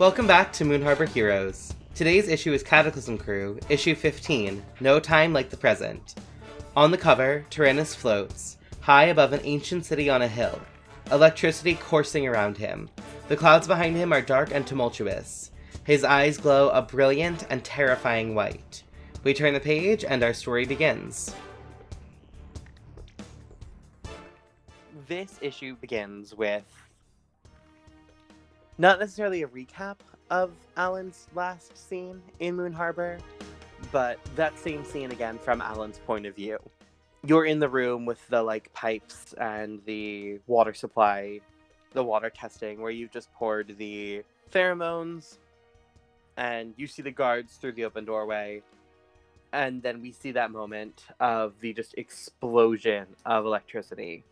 Welcome back to Moon Harbor Heroes. Today's issue is Cataclysm Crew, issue 15, No Time Like the Present. On the cover, Tyrannus floats, high above an ancient city on a hill, electricity coursing around him. The clouds behind him are dark and tumultuous. His eyes glow a brilliant and terrifying white. We turn the page and our story begins. This issue begins with not necessarily a recap of Alan's last scene in Moon Harbor, but that same scene again from Alan's point of view. You're in the room with the like pipes and the water supply, the water testing, where you've just poured the pheromones, and you see the guards through the open doorway. And then we see that moment of the just explosion of electricity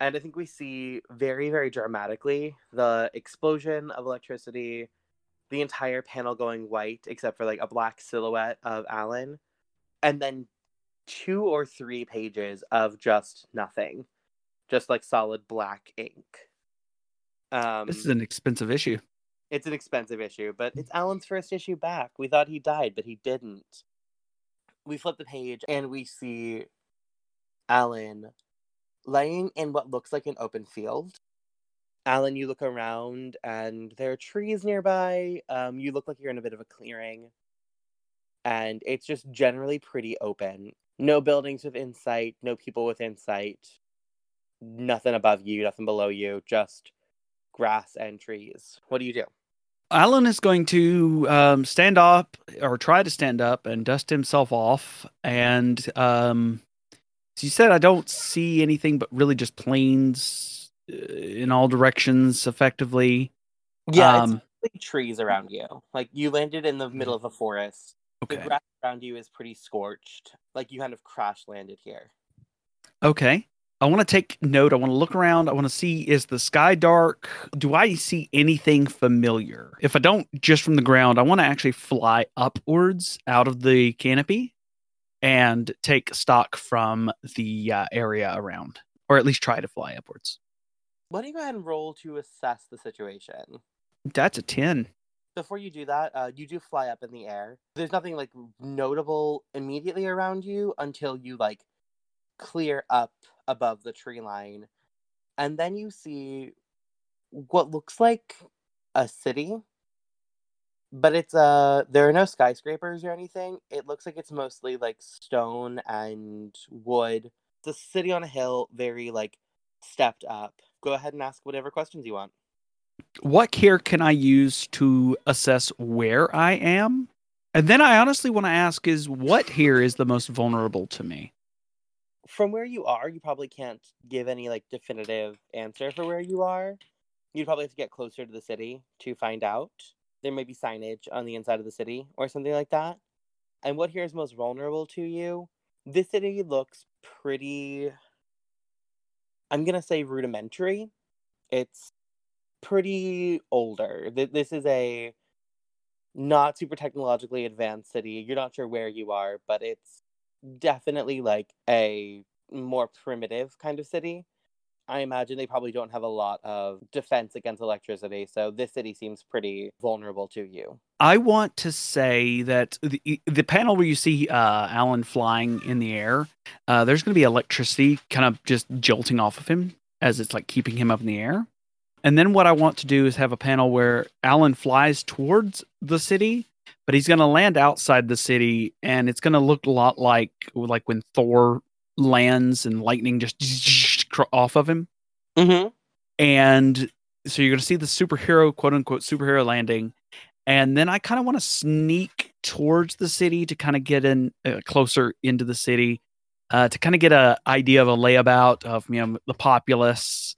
and I think we see very, very dramatically the explosion of electricity, the entire panel going white except for like a black silhouette of Alan, and then two or three pages of just nothing, just like solid black ink. Um, this is an expensive issue. It's an expensive issue, but it's Alan's first issue back. We thought he died, but he didn't. We flip the page and we see Alan laying in what looks like an open field. Alan, you look around and there are trees nearby. Um, you look like you're in a bit of a clearing. And it's just generally pretty open. No buildings within sight, no people within sight, nothing above you, nothing below you, just grass and trees. What do you do? Alan is going to um, stand up or try to stand up and dust himself off and um, so you said I don't see anything but really just plains uh, in all directions effectively. Yeah, um, trees around you. Like you landed in the middle of a forest. Okay. The grass around you is pretty scorched. Like you kind of crash landed here. Okay. I want to take note. I want to look around. I want to see is the sky dark? Do I see anything familiar? If I don't just from the ground, I want to actually fly upwards out of the canopy and take stock from the uh, area around, or at least try to fly upwards. Why don't you go ahead and roll to assess the situation? That's a 10. Before you do that, uh, you do fly up in the air. There's nothing like notable immediately around you until you like clear up above the tree line. And then you see what looks like a city but it's uh there are no skyscrapers or anything. It looks like it's mostly like stone and wood. It's a city on a hill, very like stepped up. Go ahead and ask whatever questions you want. What care can I use to assess where I am? And then I honestly want to ask is what here is the most vulnerable to me? From where you are, you probably can't give any like definitive answer for where you are. You'd probably have to get closer to the city to find out there may be signage on the inside of the city or something like that. And what here is most vulnerable to you? This city looks pretty, I'm going to say rudimentary. It's pretty older. This is a not super technologically advanced city. You're not sure where you are, but it's definitely like a more primitive kind of city. I imagine they probably don't have a lot of defense against electricity, so this city seems pretty vulnerable to you. I want to say that the, the panel where you see uh, Alan flying in the air, uh, there's going to be electricity kind of just jolting off of him as it's like keeping him up in the air. And then what I want to do is have a panel where Alan flies towards the city, but he's going to land outside the city, and it's going to look a lot like like when Thor lands and lightning just off of him. Mm-hmm. And so you're going to see the superhero, quote unquote, superhero landing. And then I kind of want to sneak towards the city to kind of get in uh, closer into the city uh, to kind of get an idea of a layabout of you know the populace.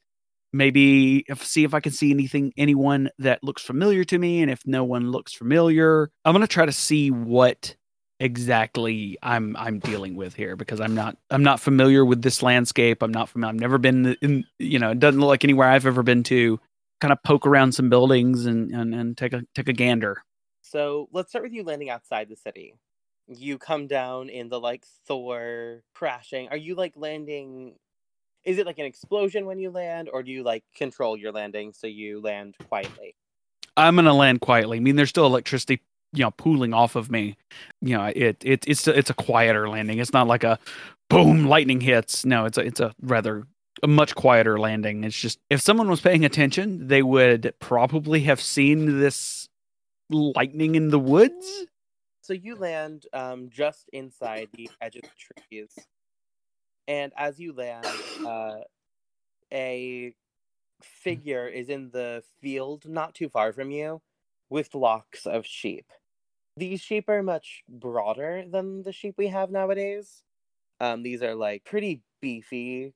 Maybe if, see if I can see anything, anyone that looks familiar to me, and if no one looks familiar, I'm gonna try to see what exactly I'm I'm dealing with here because I'm not I'm not familiar with this landscape. I'm not from I've never been in you know it doesn't look like anywhere I've ever been to. Kind of poke around some buildings and and, and take a take a gander. So let's start with you landing outside the city. You come down in the like Thor crashing. Are you like landing? Is it like an explosion when you land, or do you like control your landing so you land quietly? I'm gonna land quietly. I mean, there's still electricity, you know, pooling off of me. You know, it it it's it's a quieter landing. It's not like a boom lightning hits. No, it's a it's a rather a much quieter landing. It's just if someone was paying attention, they would probably have seen this lightning in the woods. So you land um, just inside the edge of the trees, and as you land, uh, a figure is in the field not too far from you with locks of sheep. These sheep are much broader than the sheep we have nowadays. Um, these are like pretty beefy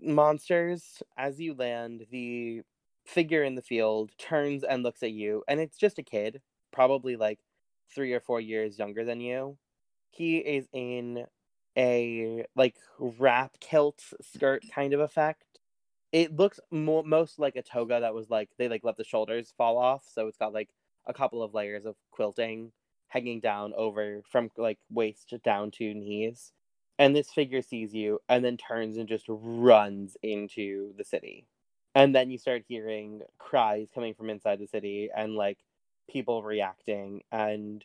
monsters. As you land, the figure in the field turns and looks at you, and it's just a kid, probably like three or four years younger than you. He is in a like wrap kilt skirt kind of effect. It looks mo- most like a toga that was like they like let the shoulders fall off, so it's got like a couple of layers of quilting hanging down over from like waist down to knees. And this figure sees you and then turns and just runs into the city. And then you start hearing cries coming from inside the city and like people reacting and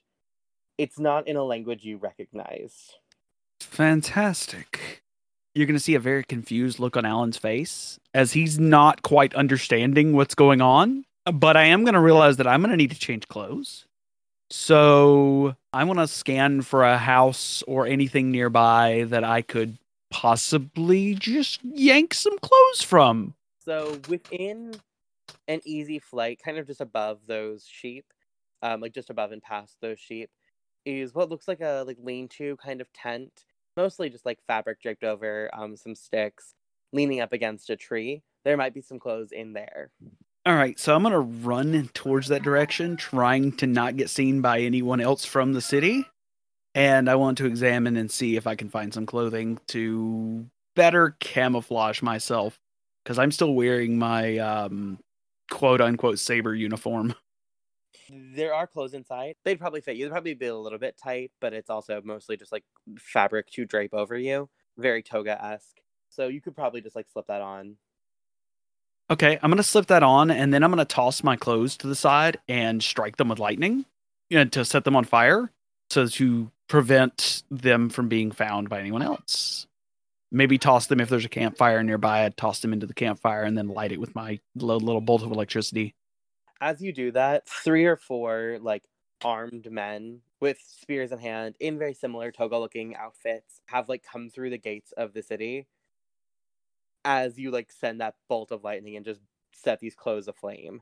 it's not in a language you recognize. Fantastic. You're going to see a very confused look on Alan's face as he's not quite understanding what's going on. But I am going to realize that I'm going to need to change clothes. So I want to scan for a house or anything nearby that I could possibly just yank some clothes from. So within an easy flight, kind of just above those sheep, um, like just above and past those sheep, is what looks like a like lean-to kind of tent, mostly just like fabric draped over, um, some sticks, leaning up against a tree. There might be some clothes in there. All right, so I'm gonna run towards that direction, trying to not get seen by anyone else from the city. And I want to examine and see if I can find some clothing to better camouflage myself, because I'm still wearing my um, quote unquote saber uniform. There are clothes inside. They'd probably fit you. They'd probably be a little bit tight, but it's also mostly just like fabric to drape over you. Very toga esque. So you could probably just like slip that on. Okay, I'm gonna slip that on, and then I'm gonna toss my clothes to the side and strike them with lightning, you know, to set them on fire, so to prevent them from being found by anyone else. Maybe toss them if there's a campfire nearby. I'd toss them into the campfire and then light it with my little, little bolt of electricity. As you do that, three or four like armed men with spears in hand in very similar toga looking outfits have like come through the gates of the city as you like send that bolt of lightning and just set these clothes aflame.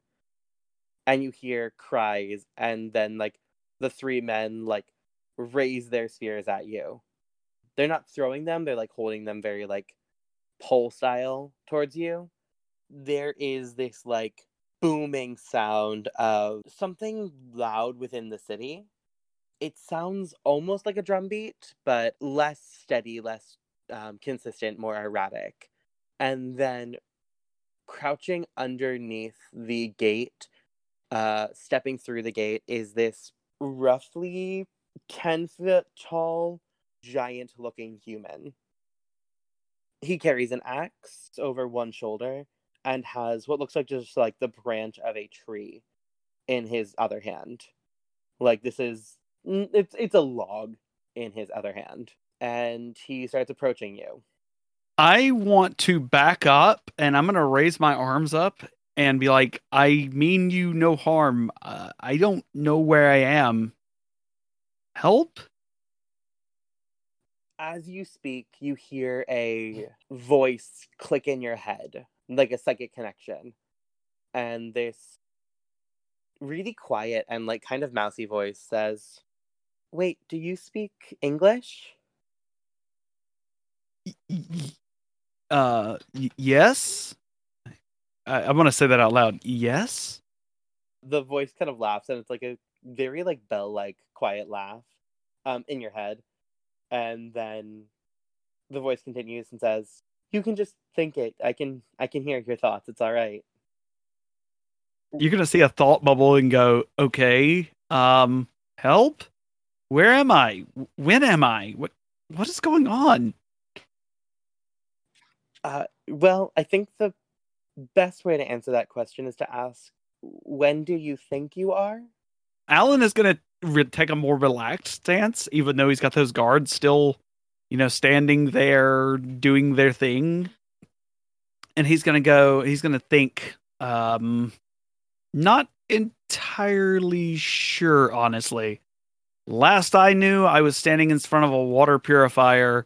And you hear cries, and then like the three men like raise their spears at you. They're not throwing them, they're like holding them very like pole style towards you. There is this like booming sound of something loud within the city. It sounds almost like a drum beat, but less steady, less um, consistent, more erratic and then crouching underneath the gate, uh, stepping through the gate, is this roughly 10 foot tall, giant looking human. He carries an axe over one shoulder and has what looks like just like the branch of a tree in his other hand. Like this is it's it's a log in his other hand and he starts approaching you. I want to back up and I'm going to raise my arms up and be like, I mean you no harm. Uh, I don't know where I am. Help? As you speak, you hear a voice click in your head, like a psychic connection. And this really quiet and like kind of mousy voice says, Wait, do you speak English? Uh, y- yes. I, I'm gonna say that out loud. Yes. The voice kind of laughs, and it's like a very like bell like quiet laugh, um, in your head, and then the voice continues and says, "You can just think it. I can I can hear your thoughts. It's all right." You're gonna see a thought bubble and go, okay, um, help. Where am I? When am I? What what is going on? Uh, well, I think the best way to answer that question is to ask when do you think you are? Alan is going to re- take a more relaxed stance, even though he's got those guards still, you know, standing there doing their thing. And he's going to go, he's going to think, um, not entirely sure, honestly. Last I knew, I was standing in front of a water purifier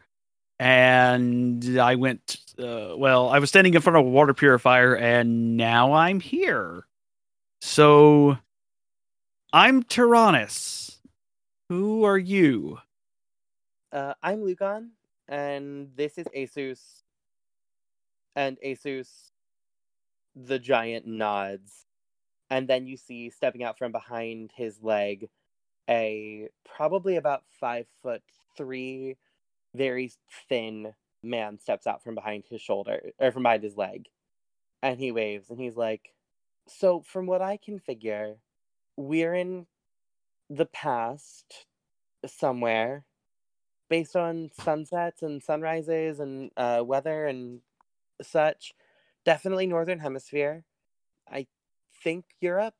and I went, uh, well, I was standing in front of a water purifier and now I'm here. So I'm Tyrannus. Who are you? Uh, I'm Lucan, and this is Asus. And Asus, the giant, nods. And then you see stepping out from behind his leg a probably about five foot three, very thin man steps out from behind his shoulder or from behind his leg. And he waves and he's like, So, from what I can figure, we're in the past somewhere based on sunsets and sunrises and uh, weather and such. Definitely Northern Hemisphere. I think Europe.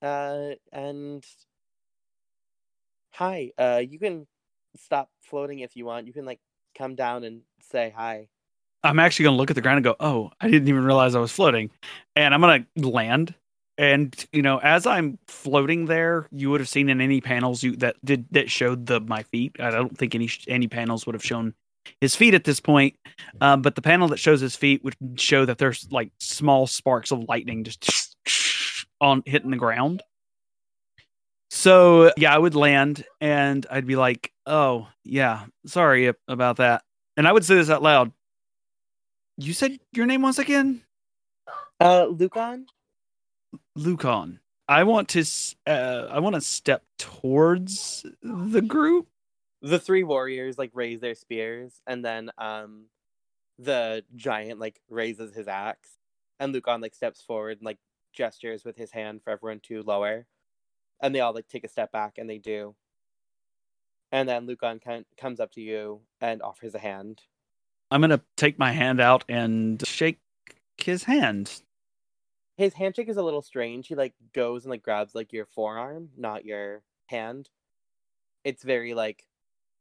Uh, and hi, uh, you can stop floating if you want. You can like come down and say hi. I'm actually to look at the ground and go, "Oh, I didn't even realize I was floating." And I'm to land and you know as i'm floating there you would have seen in any panels you that did that showed the my feet i don't think any any panels would have shown his feet at this point um, but the panel that shows his feet would show that there's like small sparks of lightning just on hitting the ground so yeah i would land and i'd be like oh yeah sorry about that. And i would say this out loud. You said your name once again? Uh lucan? Lucan, I want to uh, I want to step towards the group. The three warriors like raise their spears, and then um, the giant like raises his axe, and Lucan like steps forward and like gestures with his hand for everyone to lower, and they all like take a step back, and they do. And then Lucan comes up to you and offers a hand. I'm gonna take my hand out and shake his hand his handshake is a little strange. He like goes and like grabs like your forearm, not your hand. It's very like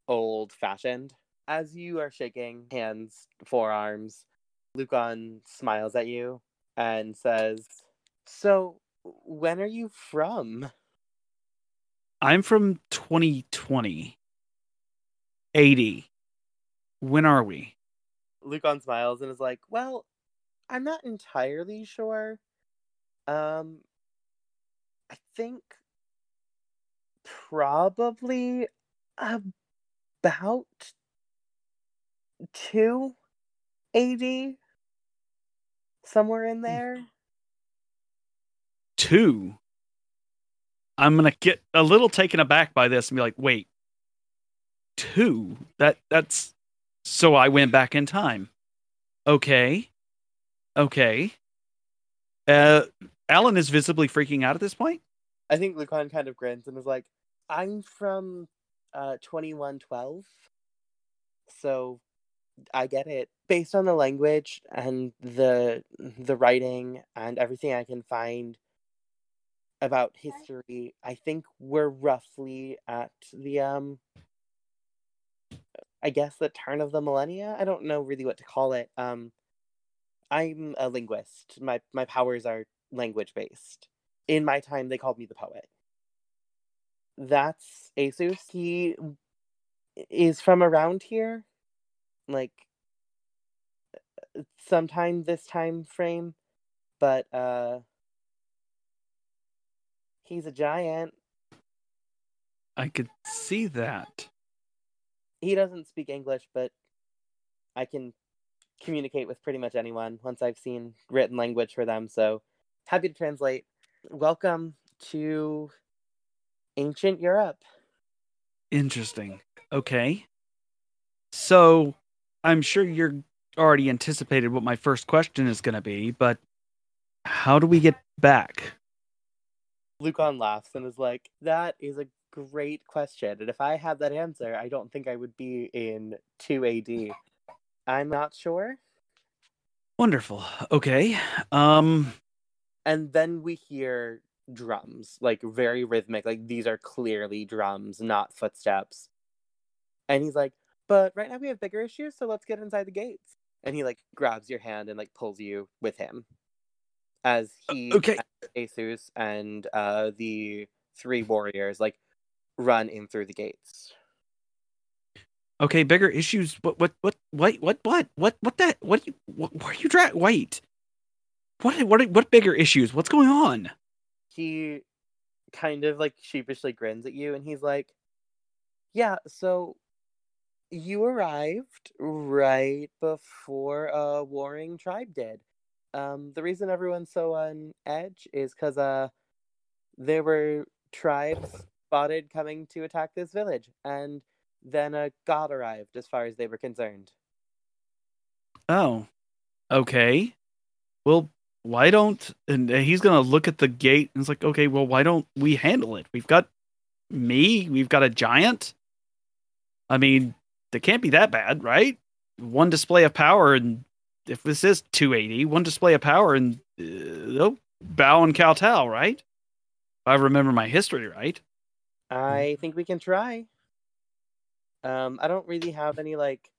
old fashioned. As you are shaking hands, forearms, Lucan smiles at you and says, So, when are you from? I'm from 2020. 80. When are we? Lucan smiles and is like, Well, I'm not entirely sure. Um, I think probably about two eighty, somewhere in hmm. there. Two. I'm gonna get a little taken aback by this and be like, wait, two? That that's so I went back in time. Okay. Okay. Uh, Alan is visibly freaking out at this point. I think Lucan kind of grins and is like, "I'm from uh, 2112, so I get it. Based on the language and the the writing and everything I can find about history, I think we're roughly at the um I guess the turn of the millennia. I don't know really what to call it. Um I'm a linguist. My my powers are language based. In my time, they called me the poet. That's Asus. He is from around here, like sometime this time frame, but uh, he's a giant. I could see that. He doesn't speak English, but I can communicate with pretty much anyone once I've seen written language for them. So happy to translate. Welcome to ancient Europe. Interesting. Okay. So I'm sure you're already anticipated what my first question is going to be, but how do we get back? Lucan laughs and is like, That is a great question. And if I had that answer, I don't think I would be in 2 AD. I'm not sure. Wonderful. Okay. Um And then we hear drums, like very rhythmic. Like these are clearly drums, not footsteps. And he's like, but right now we have bigger issues, so let's get inside the gates. And he like grabs your hand and like pulls you with him. As he Okay. Asus and uh the three warriors like run in through the gates. Okay, bigger issues. What? What? What? Wait. What? What? What? What? That? What? You? What? Where are you dra- Wait. What? What? What bigger issues? What's going on? He kind of like sheepishly grins at you and he's like, Yeah, so you arrived right before a warring tribe did. Um, the reason everyone's so on edge is because uh, there were tribes spotted coming to attack this village, and then a god arrived, as far as they were concerned. Oh. Okay. Well, why don't? And he's gonna look at the gate and it's like, okay, well, why don't we handle it? We've got me. We've got a giant. I mean, they can't be that bad, right? One display of power, and if this is 280, one display of power, and uh, they'll bow and kowtow, right? If I remember my history right. I think we can try. Um, I don't really have any like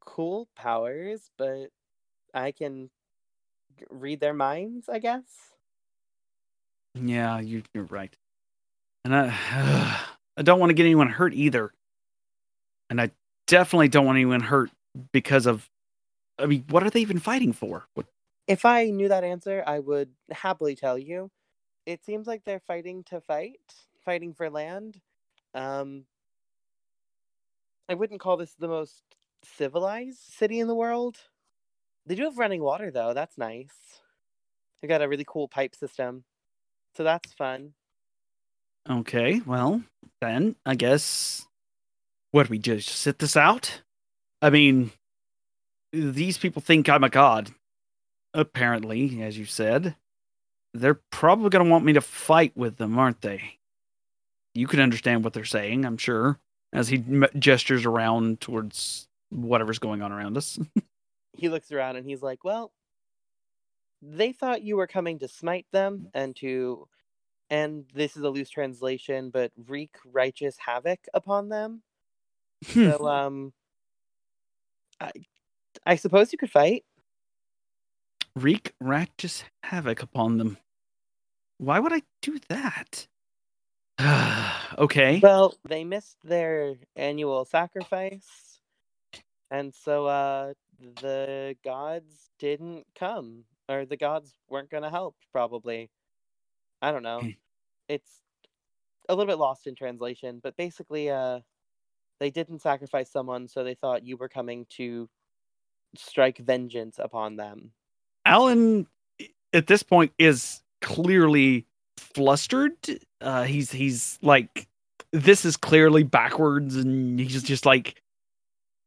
cool powers, but I can read their minds, I guess. Yeah, you, you're right. And I, I don't want to get anyone hurt either. And I definitely don't want anyone hurt because of. I mean, what are they even fighting for? What? If I knew that answer, I would happily tell you. It seems like they're fighting to fight, fighting for land. Um, I wouldn't call this the most civilized city in the world. They do have running water, though. That's nice. They've got a really cool pipe system. So that's fun. Okay, well, then I guess. What we just sit this out? I mean, these people think I'm a god. Apparently, as you said, they're probably going to want me to fight with them, aren't they? You can understand what they're saying, I'm sure, as he gestures around towards whatever's going on around us. He looks around and he's like, Well, they thought you were coming to smite them and to. And this is a loose translation, but wreak righteous havoc upon them. So, um, I, I suppose you could fight. Wreak just havoc upon them. Why would I do that? okay. Well, they missed their annual sacrifice, and so uh, the gods didn't come, or the gods weren't going to help. Probably, I don't know. It's a little bit lost in translation, but basically, uh, they didn't sacrifice someone, so they thought you were coming to strike vengeance upon them. Alan at this point is clearly flustered. Uh, he's he's like this is clearly backwards, and he's just like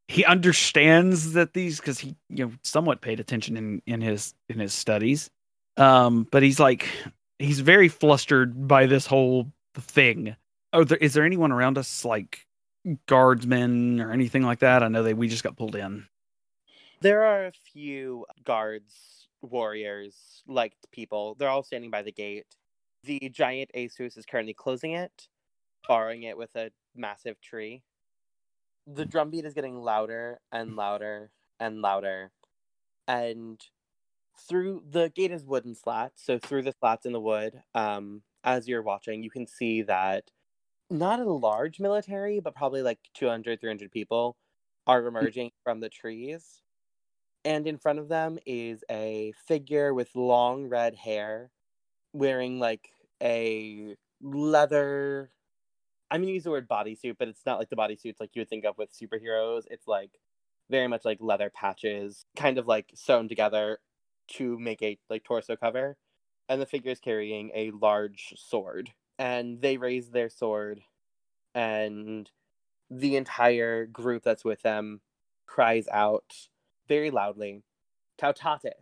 he understands that these because he you know somewhat paid attention in in his in his studies. Um, but he's like he's very flustered by this whole thing. Oh, there, is there anyone around us like guardsmen or anything like that? I know that we just got pulled in. There are a few guards, warriors, like people. They're all standing by the gate. The giant Asus is currently closing it, barring it with a massive tree. The drumbeat is getting louder and louder and louder. And through the gate is wooden slats, so through the slats in the wood, um, as you're watching, you can see that not a large military, but probably like 200, 300 people are emerging from the trees and in front of them is a figure with long red hair wearing like a leather i'm gonna use the word bodysuit but it's not like the bodysuits like you would think of with superheroes. It's like very much like leather patches kind of like sewn together to make a like torso cover. And the figure is carrying a large sword and they raise their sword and the entire group that's with them cries out very loudly, Tautatis.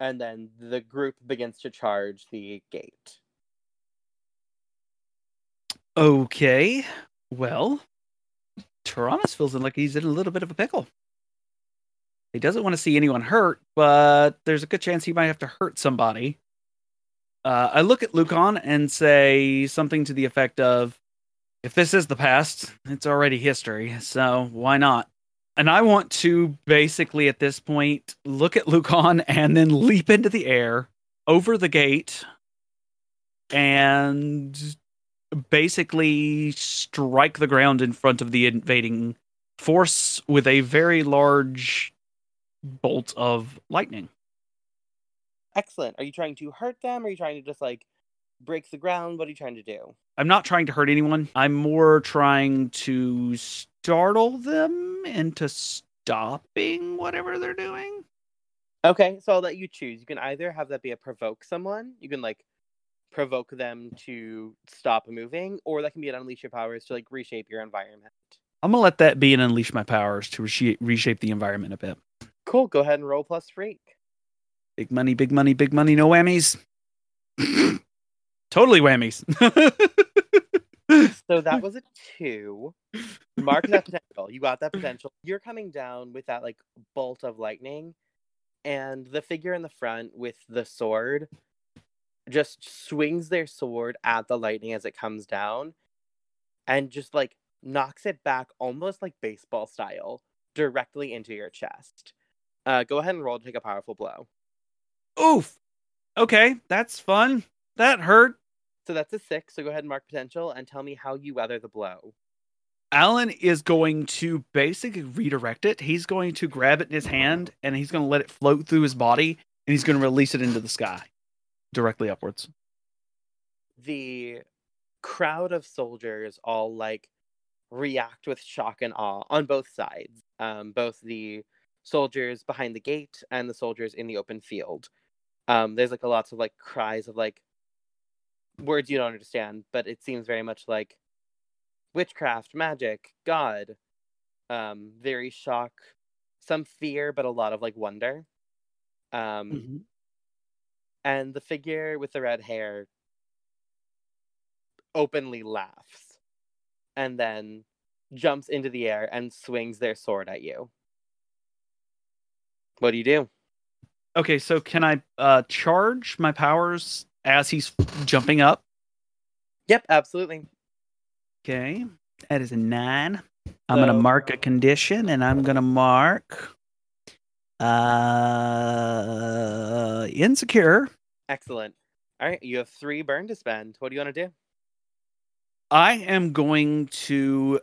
And then the group begins to charge the gate. Okay. Well, Tyrannus feels like he's in a little bit of a pickle. He doesn't want to see anyone hurt, but there's a good chance he might have to hurt somebody. Uh, I look at Lucan and say something to the effect of, if this is the past, it's already history, so why not? And I want to basically at this point look at Lucan and then leap into the air over the gate and basically strike the ground in front of the invading force with a very large bolt of lightning. Excellent. Are you trying to hurt them? Or are you trying to just like break the ground? What are you trying to do? I'm not trying to hurt anyone. I'm more trying to startle them into stopping whatever they're doing. Okay, so I'll let you choose. You can either have that be a provoke someone. You can like provoke them to stop moving, or that can be an unleash your powers to like reshape your environment. I'm gonna let that be and unleash my powers to reshape, reshape the environment a bit. Cool. Go ahead and roll plus freak. Big money, big money, big money, no whammies. totally whammies. So that was a two. Mark that potential. You got that potential. You're coming down with that like bolt of lightning, and the figure in the front with the sword just swings their sword at the lightning as it comes down and just like knocks it back almost like baseball style directly into your chest. Uh, go ahead and roll to take a powerful blow. Oof. Okay, that's fun. That hurt. So that's a six. So go ahead and mark potential and tell me how you weather the blow. Alan is going to basically redirect it. He's going to grab it in his hand and he's going to let it float through his body and he's going to release it into the sky directly upwards. The crowd of soldiers all like react with shock and awe on both sides. Um, both the soldiers behind the gate and the soldiers in the open field. Um, there's like a lots of like cries of like words you don't understand, but it seems very much like witchcraft, magic, God. Um, very shock, some fear, but a lot of like wonder. Um, Mm-hmm. and the figure with the red hair openly laughs and then jumps into the air and swings their sword at you. What do you do? Okay, so can I uh charge my powers as he's jumping up? Yep, absolutely. Okay. That is a nine. I'm gonna mark a condition and I'm gonna mark uh insecure. Excellent. All right, you have three burn to spend. What do you want to do? I am going to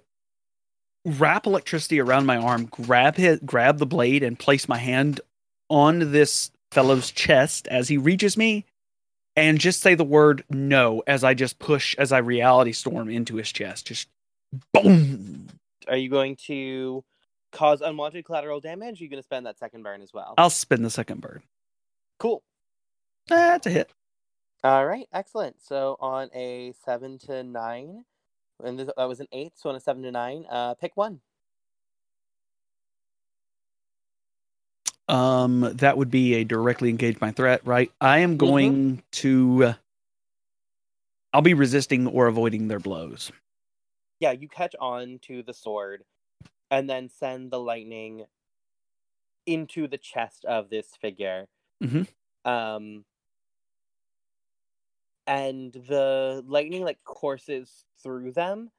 wrap electricity around my arm, grab his, grab the blade, and place my hand on this fellow's chest as he reaches me, and just say the word "no" as I just push as I reality storm into his chest. Just boom. Are you going to cause unwanted collateral damage? Are you going to spend that second burn as well? I'll spin the second burn. Cool. That's a hit. All right, excellent. So on a seven to nine, and this, that was an eight. So on a seven to nine, uh, pick one. Um, that would be a directly engage my threat, right? I am going to. Uh, I'll be resisting or avoiding their blows. Yeah, you catch on to the sword, and then send the lightning into the chest of this figure. Mhm. Um, and the lightning like courses through them,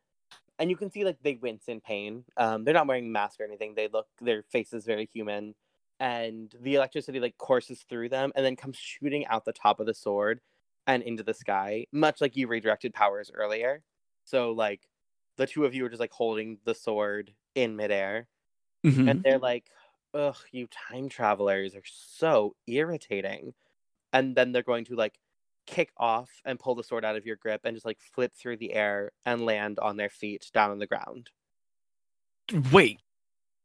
and you can see like they wince in pain. Um, they're not wearing masks or anything. They look their face is very human, and the electricity like courses through them and then comes shooting out the top of the sword and into the sky, much like you redirected powers earlier. So like the two of you are just like holding the sword in midair, Mhm. and they're like, "Ugh, you time travelers are so irritating." And then they're going to like kick off and pull the sword out of your grip and just like flip through the air and land on their feet down on the ground. Wait.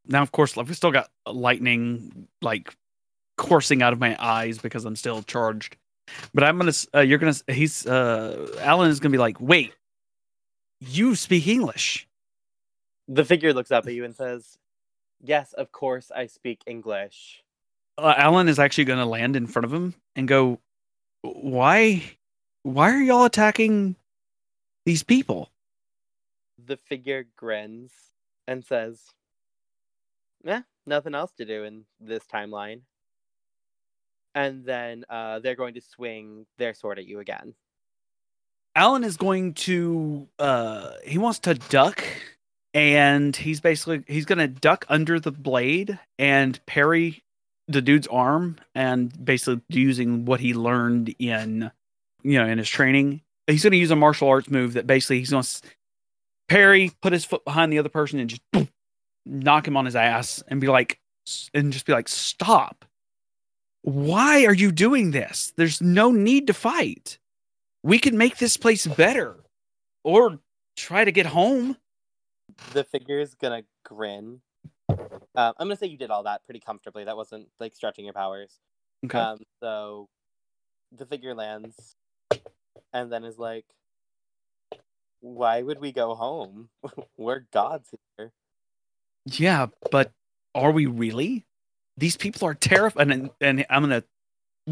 Now, of course, I've still got lightning like coursing out of my eyes because I'm still charged. But I'm gonna. Uh, you're gonna. He's. Uh, Alan is gonna be like, wait. You speak English. The figure looks up at you and says, "Yes, of course I speak English." Uh, Alan is actually gonna land in front of him and go, why? Why are y'all attacking these people? The figure grins and says, "Eh, nothing else to do in this timeline. And then uh, they're going to swing their sword at you again. Alan is going to uh he wants to duck and he's basically he's going to duck under the blade and parry the dude's arm and basically using what he learned in you know in his training he's going to use a martial arts move that basically he's going to parry put his foot behind the other person and just boom, knock him on his ass and be like and just be like stop why are you doing this there's no need to fight we could make this place better or try to get home The figure is gonna grin. Uh, I'm gonna say you did all that pretty comfortably. That wasn't like stretching your powers. okay Um, so the figure lands and then is like, Why would we go home? We're gods here. Yeah, but are we really? These people are terrified, and, and I'm gonna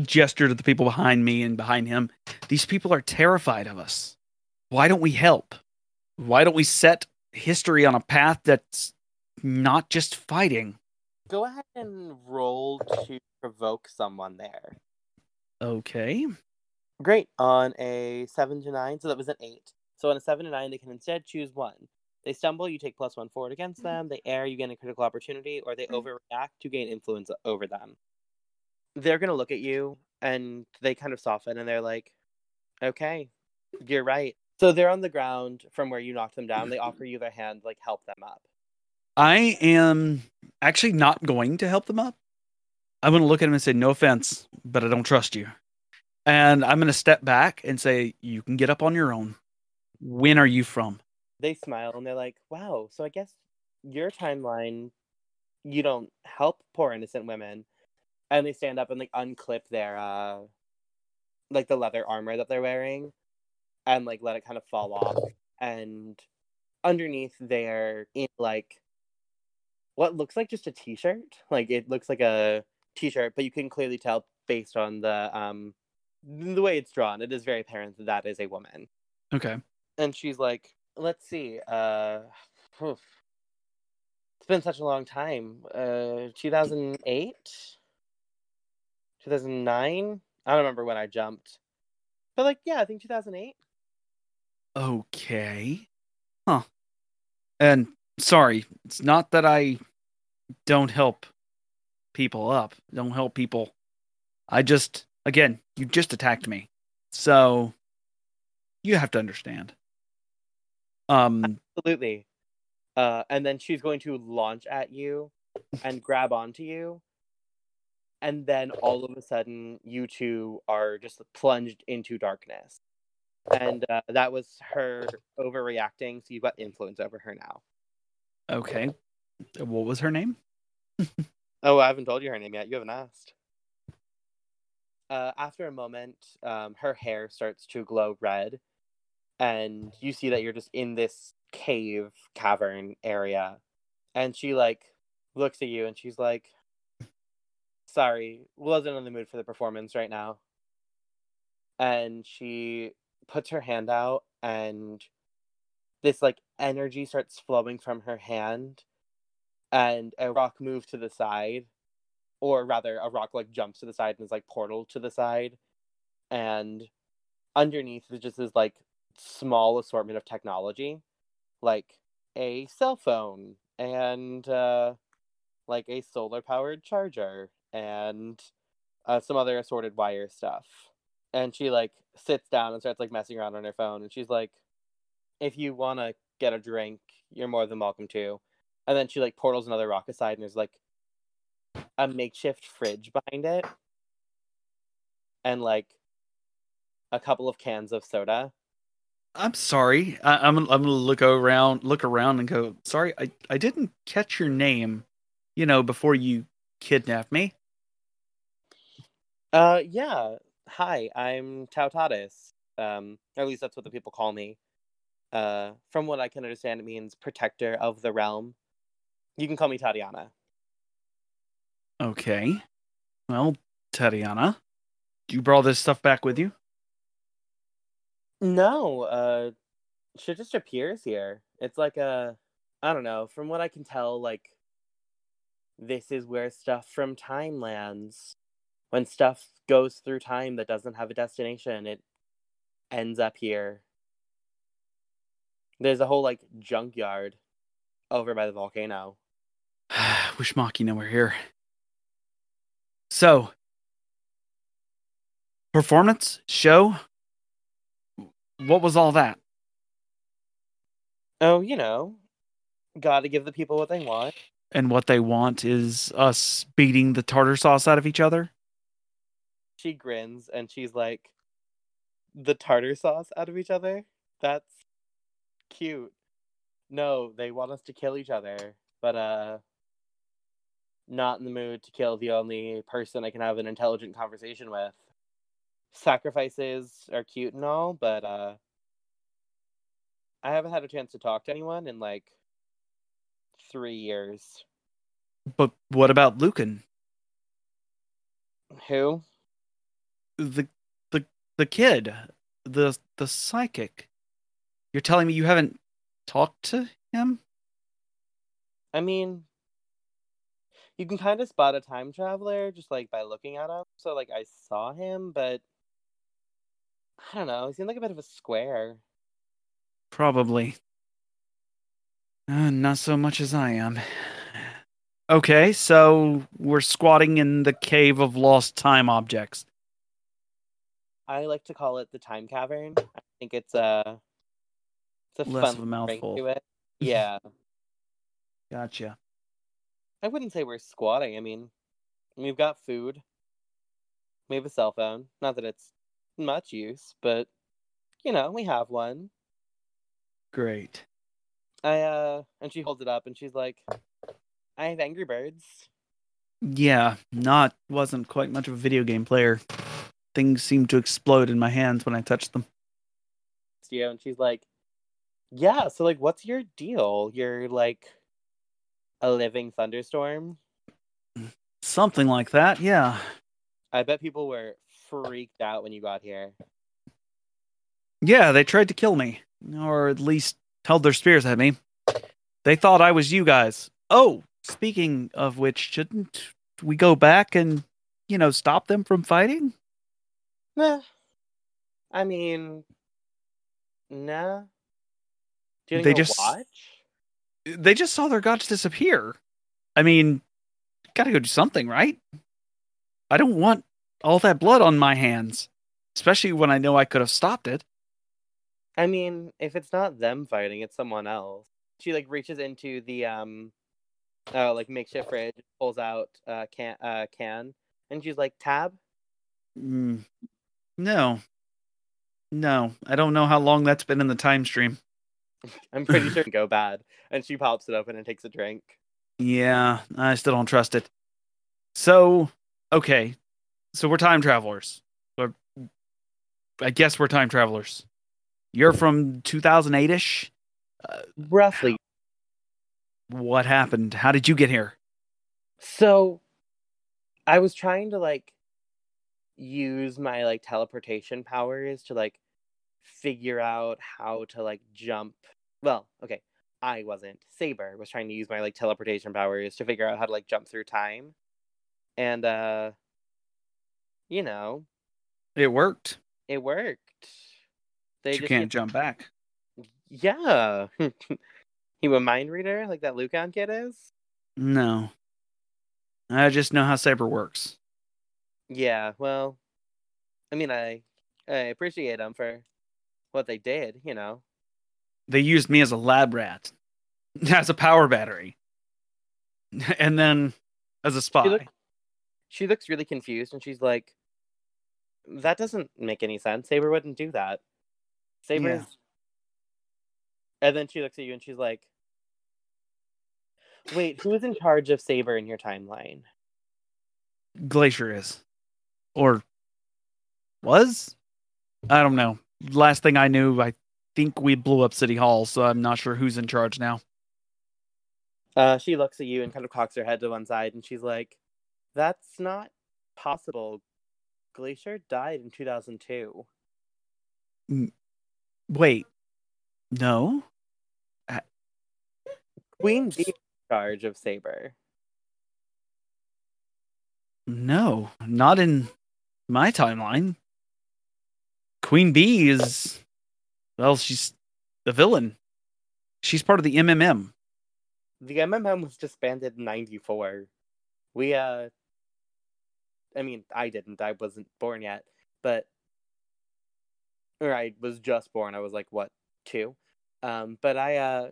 gesture to the people behind me and behind him. These people are terrified of us. Why don't we help? Why don't we set history on a path that's not just fighting? Go ahead and roll to provoke someone there. Okay. Great. On a seven to nine, so that was an eight. So on a seven to nine, they can instead choose one. They stumble, you take plus one forward against mm-hmm. them. They err, you gain a critical opportunity, or they mm-hmm. overreact, you gain influence over them. They're gonna look at you and they kind of soften and they're like, Okay, you're right. So they're on the ground from where you knocked them down. They offer you their hand, like help them up. I am actually not going to help them up. I'm going to look at him and say, No offense, but I don't trust you. And I'm going to step back and say, You can get up on your own. When are you from? They smile and they're like, Wow, so I guess your timeline you don't help poor innocent women. And they stand up and like unclip their uh like the leather armor that they're wearing and like let it kind of fall off. And underneath they're in like what looks like just a t-shirt. Like it looks like a t-shirt, but you can clearly tell based on the um the way it's drawn, it is very apparent that that is a woman. Okay. And she's like, let's see, uh oof. it's been such a long time. Uh 2008? 2009? I don't remember when I jumped. But like, yeah, I think 2008. Okay. Huh. And sorry, it's not that I don't help people up, don't help people. I just, again, you just attacked me. So you have to understand. Um, Absolutely. Uh, and then she's going to launch at you and grab onto you. And then all of a sudden, you two are just plunged into darkness. And uh, that was her overreacting. So you've got influence over her now. okay. What was her name? Oh, I haven't told you her name yet. You haven't asked. Uh, after a moment, um, her hair starts to glow red, and you see that you're just in this cave cavern area. And she like looks at you and she's like, "Sorry, wasn't in the mood for the performance right now." And she puts her hand out, and this like energy starts flowing from her hand, and a rock moves to the side or rather a rock like jumps to the side and is like portal to the side and underneath is just this like small assortment of technology like a cell phone and uh like a solar powered charger and uh, some other assorted wire stuff. And she like sits down and starts like messing around on her phone and she's like if you want to get a drink you're more than welcome to. And then she like portals another rock aside and there's like a makeshift fridge behind it and like a couple of cans of soda I'm sorry. I, I'm I'm gonna look around, look around, and go. Sorry, I I didn't catch your name. You know, before you kidnapped me. uh yeah hi i'm tautatis um at least that's what the people call me uh from what i can understand it means protector of the realm you can call me tatiana Okay. Well, Tatiana, do you brought this stuff back with you. No uh shit just appears here it's like a i don't know from what i can tell like this is where stuff from time lands. When stuff goes through time that doesn't have a destination, it ends up here. There's a whole like junkyard over by the volcano. Wish Machina were here. So, performance, show, what was all that? Oh, you know, gotta give the people what they want. And what they want is us beating the tartar sauce out of each other? She grins and she's like, the tartar sauce out of each other? That's cute. No, they want us to kill each other, but uh not in the mood to kill the only person I can have an intelligent conversation with. Sacrifices are cute and all, but uh I haven't had a chance to talk to anyone in like three years. But what about Lucan? Who? The the the kid, the the psychic. You're telling me you haven't talked to him? I mean, you can kind of spot a time traveler just like by looking at him. So like I saw him, but I don't know. He seemed like a bit of a square. Probably. Uh, not so much as I am. Okay, so we're squatting in the cave of lost time objects. I like to call it the time cavern. I think it's a it's a Less fun mouthful. to it. Yeah, Gotcha. I wouldn't say we're squatting. I mean, we've got food. We have a cell phone. Not that it's much use, but you know, we have one. Great. I uh and she holds it up and she's like, I have Angry Birds. Yeah, not wasn't quite much of a video game player. Things seemed to explode in my hands when I touched them. you and she's like, Yeah, so like what's your deal? You're like a living thunderstorm? Something like that, yeah. I bet people were freaked out when you got here. Yeah, they tried to kill me, or at least held their spears at me. They thought I was you guys. Oh, speaking of which, shouldn't we go back and, you know, stop them from fighting? Nah. I mean nah. Do They just- watch? They just saw their gods disappear. I mean, gotta go do something, right? I don't want all that blood on my hands, especially when I know I could have stopped it. I mean, if it's not them fighting, it's someone else. She like reaches into the um uh like makeshift fridge, pulls out uh can uh can, and she's like, Tab? Mm, no. No, I don't know how long that's been in the time stream. I'm pretty sure it'd go bad. And she pops it open and takes a drink. Yeah, I still don't trust it. So, okay. So we're time travelers. I guess we're time travelers. You're from 2008 ish. Roughly. What happened? How did you get here? So I was trying to like use my like teleportation powers to like figure out how to like jump. Well, okay, I wasn't. Saber was trying to use my like teleportation powers to figure out how to like jump through time. And uh you know, It worked. it worked. They you just can't jump back. Yeah. you a mind reader like that Lucan kid is? No. I just know how Saber works. Yeah, well, I mean, I I appreciate them for what they did, you know. They used me as a lab rat, as a power battery, and then as a spy. look- She looks really confused and she's like, "That doesn't make any sense. Saber wouldn't do that." Saber's Yeah. And then she looks at you and she's like, "Wait, who's in charge of Saber in your timeline?" Glacier is. Or was? I don't know. Last thing I knew, I think we blew up City Hall, so I'm not sure who's in charge now. Uh, she looks at you and kind of cocks her head to one side and she's like, "That's not possible. Glacier died in 2002." Wait. No? Queen Bee in charge of Saber. No, not in my timeline. Queen Bee is, well, she's the villain. She's part of the MMM. The MMM was disbanded in 94. We, uh, I mean, I didn't. I wasn't born yet, but, or I was just born. I was like, what, two? Um, but I, uh,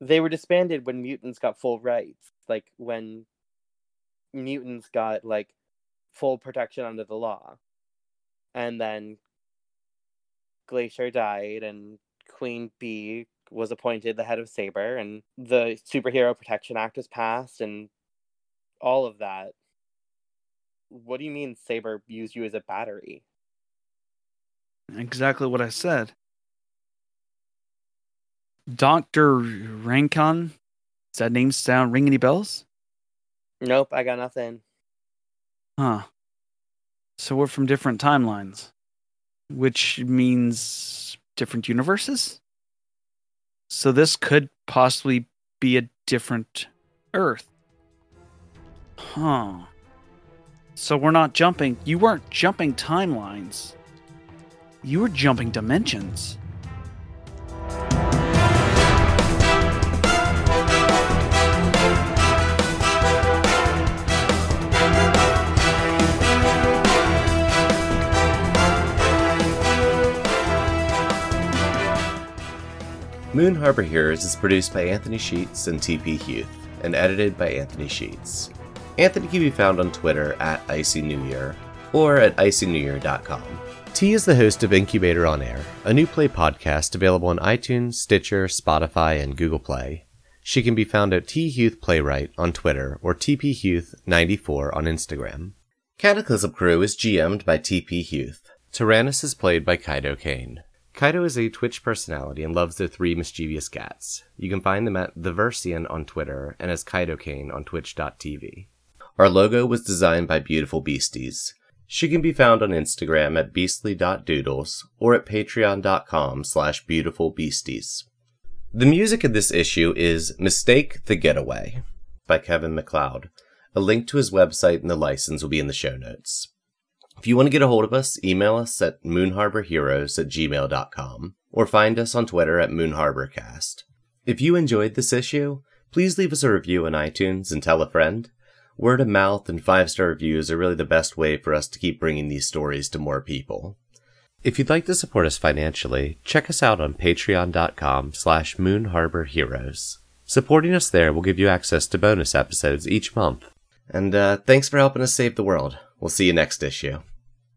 they were disbanded when mutants got full rights. Like, when mutants got, like, full protection under the law. And then Glacier died, and Queen Bee was appointed the head of Saber, and the Superhero Protection Act was passed, and all of that. What do you mean Saber used you as a battery? Exactly what I said. Dr. Rankon? Does that name sound ring any bells? Nope, I got nothing. Huh. So we're from different timelines, which means different universes? So this could possibly be a different Earth. Huh. So we're not jumping. You weren't jumping timelines. You were jumping dimensions. Moon Harbor Heroes is produced by Anthony Sheets and TP Huth, and edited by Anthony Sheets. Anthony can be found on Twitter at Icy New Year or at icynewyear.com. T is the host of Incubator on Air, a new play podcast available on iTunes, Stitcher, Spotify, and Google Play. She can be found at T Huth Playwright on Twitter or TPHuth94 on Instagram. Cataclysm Crew is GM'd by TP Huth. Tyrannus is played by Kaido Kane. Kaido is a Twitch personality and loves their three mischievous cats. You can find them at The Versian on Twitter and as Kaido Kane on twitch.tv. Our logo was designed by Beautiful Beasties. She can be found on Instagram at beastly.doodles or at patreon.com slash beautifulbeasties. The music in this issue is Mistake the Getaway by Kevin MacLeod. A link to his website and the license will be in the show notes. If you want to get a hold of us, email us at moonharborheroes at gmail.com or find us on Twitter at moonharborcast. If you enjoyed this issue, please leave us a review on iTunes and tell a friend. Word of mouth and five star reviews are really the best way for us to keep bringing these stories to more people. If you'd like to support us financially, check us out on patreon.com slash moonharborheroes. Supporting us there will give you access to bonus episodes each month. And uh, thanks for helping us save the world. We'll see you next issue.